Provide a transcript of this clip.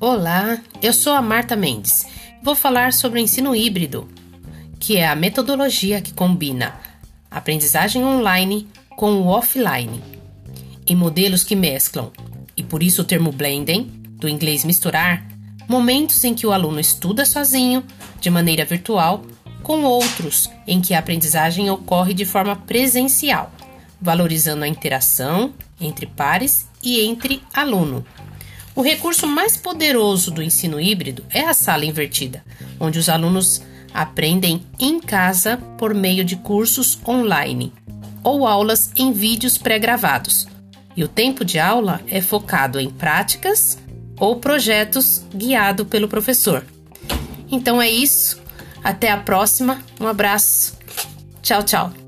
Olá, eu sou a Marta Mendes. Vou falar sobre o ensino híbrido, que é a metodologia que combina aprendizagem online com o offline, em modelos que mesclam, e por isso o termo blending, do inglês misturar, momentos em que o aluno estuda sozinho, de maneira virtual, com outros em que a aprendizagem ocorre de forma presencial, valorizando a interação entre pares e entre aluno. O recurso mais poderoso do ensino híbrido é a sala invertida, onde os alunos aprendem em casa por meio de cursos online ou aulas em vídeos pré-gravados. E o tempo de aula é focado em práticas ou projetos guiado pelo professor. Então é isso. Até a próxima. Um abraço. Tchau, tchau.